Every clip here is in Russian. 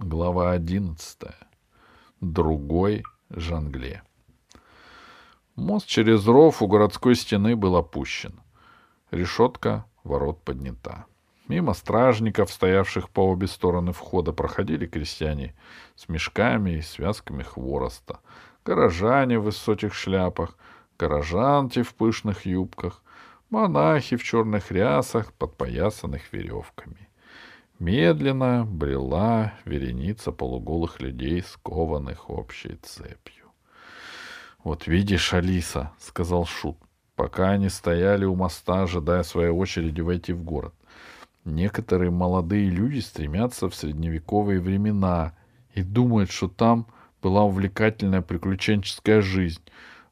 Глава одиннадцатая. Другой Жангле. Мост через ров у городской стены был опущен. Решетка ворот поднята. Мимо стражников, стоявших по обе стороны входа, проходили крестьяне с мешками и связками хвороста, горожане в высоких шляпах, горожанки в пышных юбках, монахи в черных рясах, подпоясанных веревками. Медленно брела вереница полуголых людей, скованных общей цепью. — Вот видишь, Алиса, — сказал Шут, пока они стояли у моста, ожидая своей очереди войти в город. Некоторые молодые люди стремятся в средневековые времена и думают, что там была увлекательная приключенческая жизнь.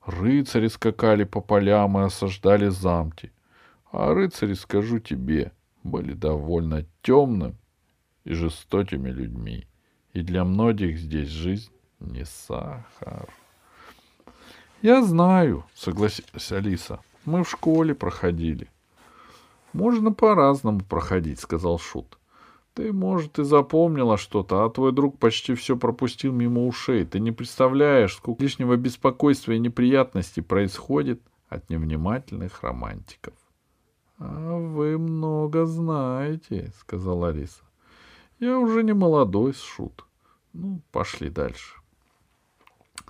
Рыцари скакали по полям и осаждали замки. А рыцари, скажу тебе, были довольно темным и жестокими людьми. И для многих здесь жизнь не сахар. Я знаю, согласилась Алиса. Мы в школе проходили. Можно по-разному проходить, сказал Шут. Ты, может, и запомнила что-то, а твой друг почти все пропустил мимо ушей. Ты не представляешь, сколько лишнего беспокойства и неприятностей происходит от невнимательных романтиков. — А вы много знаете, — сказала Алиса. — Я уже не молодой шут. Ну, пошли дальше.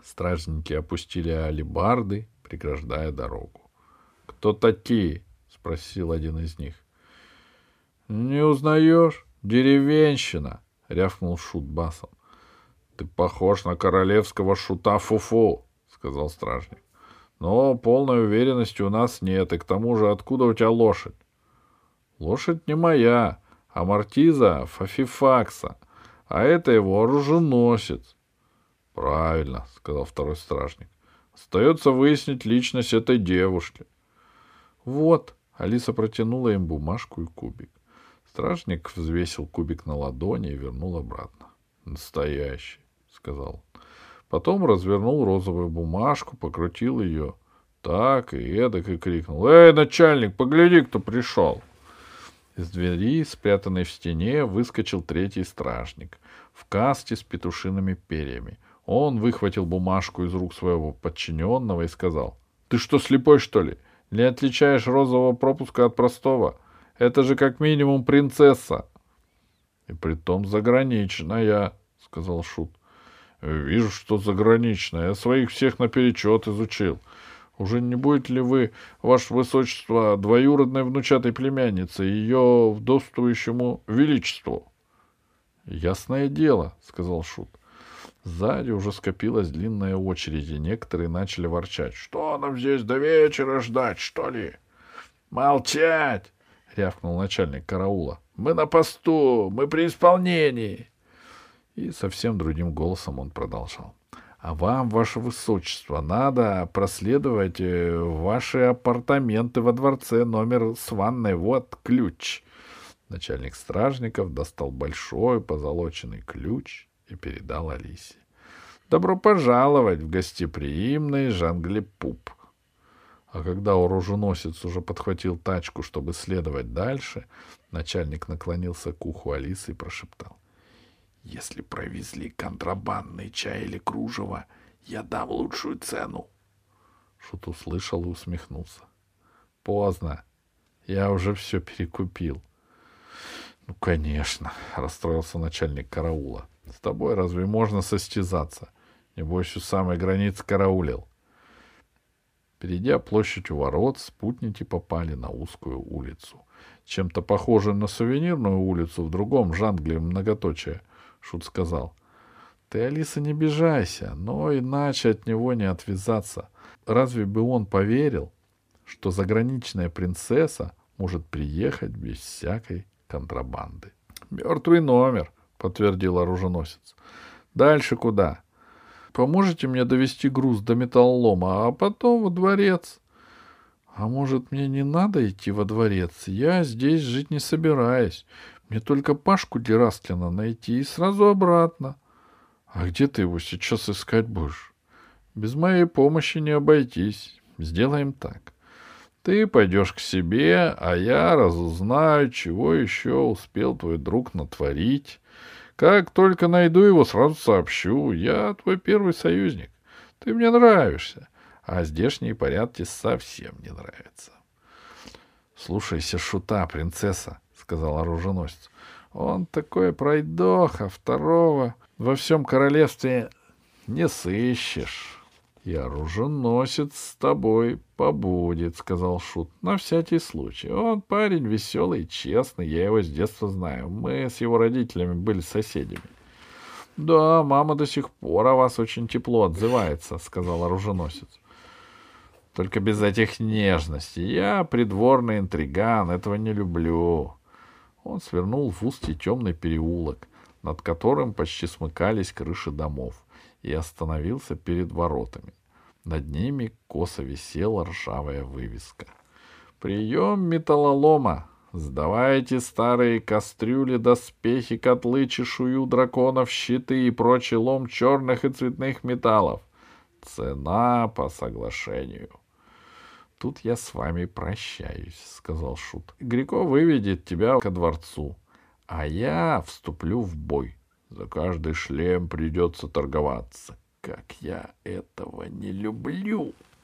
Стражники опустили алибарды, преграждая дорогу. — Кто такие? — спросил один из них. — Не узнаешь? «Деревенщина!» — рявкнул шут басом. «Ты похож на королевского шута Фуфу!» — сказал стражник. «Но полной уверенности у нас нет, и к тому же откуда у тебя лошадь?» «Лошадь не моя, а Мартиза Фафифакса, а это его оруженосец». «Правильно», — сказал второй стражник. «Остается выяснить личность этой девушки». «Вот», — Алиса протянула им бумажку и кубик. Стражник взвесил кубик на ладони и вернул обратно. «Настоящий», — сказал. Потом развернул розовую бумажку, покрутил ее так и эдак и крикнул. «Эй, начальник, погляди, кто пришел!» Из двери, спрятанной в стене, выскочил третий стражник в касте с петушиными перьями. Он выхватил бумажку из рук своего подчиненного и сказал. «Ты что, слепой, что ли? Не отличаешь розового пропуска от простого?» Это же как минимум принцесса. — И притом заграничная, — сказал Шут. — Вижу, что заграничная. Я своих всех наперечет изучил. Уже не будет ли вы, ваше высочество, двоюродной внучатой племянницы, ее вдовствующему величеству? — Ясное дело, — сказал Шут. Сзади уже скопилась длинная очередь, и некоторые начали ворчать. — Что нам здесь до вечера ждать, что ли? — Молчать! — рявкнул начальник караула. — Мы на посту, мы при исполнении. И совсем другим голосом он продолжал. — А вам, ваше высочество, надо проследовать э, ваши апартаменты во дворце номер с ванной. Вот ключ. Начальник стражников достал большой позолоченный ключ и передал Алисе. — Добро пожаловать в гостеприимный Жанглепуп. А когда оруженосец уже подхватил тачку, чтобы следовать дальше, начальник наклонился к уху Алисы и прошептал. — Если провезли контрабандный чай или кружево, я дам лучшую цену. Шут услышал и усмехнулся. — Поздно. Я уже все перекупил. — Ну, конечно, — расстроился начальник караула. — С тобой разве можно состязаться? Небось, у самой границы караулил. — Перейдя площадь у ворот, спутники попали на узкую улицу. Чем-то похожую на сувенирную улицу в другом жангле многоточие, Шут сказал. Ты, Алиса, не бежайся, но иначе от него не отвязаться. Разве бы он поверил, что заграничная принцесса может приехать без всякой контрабанды? — Мертвый номер, — подтвердил оруженосец. — Дальше куда? — Поможете мне довести груз до металлолома, а потом во дворец? А может, мне не надо идти во дворец? Я здесь жить не собираюсь. Мне только Пашку Дерастлина найти и сразу обратно. А где ты его сейчас искать будешь? Без моей помощи не обойтись. Сделаем так. Ты пойдешь к себе, а я разузнаю, чего еще успел твой друг натворить. Как только найду его, сразу сообщу. Я твой первый союзник. Ты мне нравишься, а здешние порядки совсем не нравятся. — Слушайся шута, принцесса, — сказал оруженосец. — Он такой пройдоха, второго во всем королевстве не сыщешь. — И оруженосец с тобой побудет, — сказал Шут, — на всякий случай. Он парень веселый честный, я его с детства знаю. Мы с его родителями были соседями. — Да, мама до сих пор о вас очень тепло отзывается, — сказал оруженосец. — Только без этих нежностей. Я придворный интриган, этого не люблю. Он свернул в узкий темный переулок, над которым почти смыкались крыши домов, и остановился перед воротами. Над ними косо висела ржавая вывеска. «Прием металлолома! Сдавайте старые кастрюли, доспехи, котлы, чешую драконов, щиты и прочий лом черных и цветных металлов. Цена по соглашению. — Тут я с вами прощаюсь, — сказал Шут. — Грико выведет тебя ко дворцу, а я вступлю в бой. За каждый шлем придется торговаться. Как я этого не люблю! —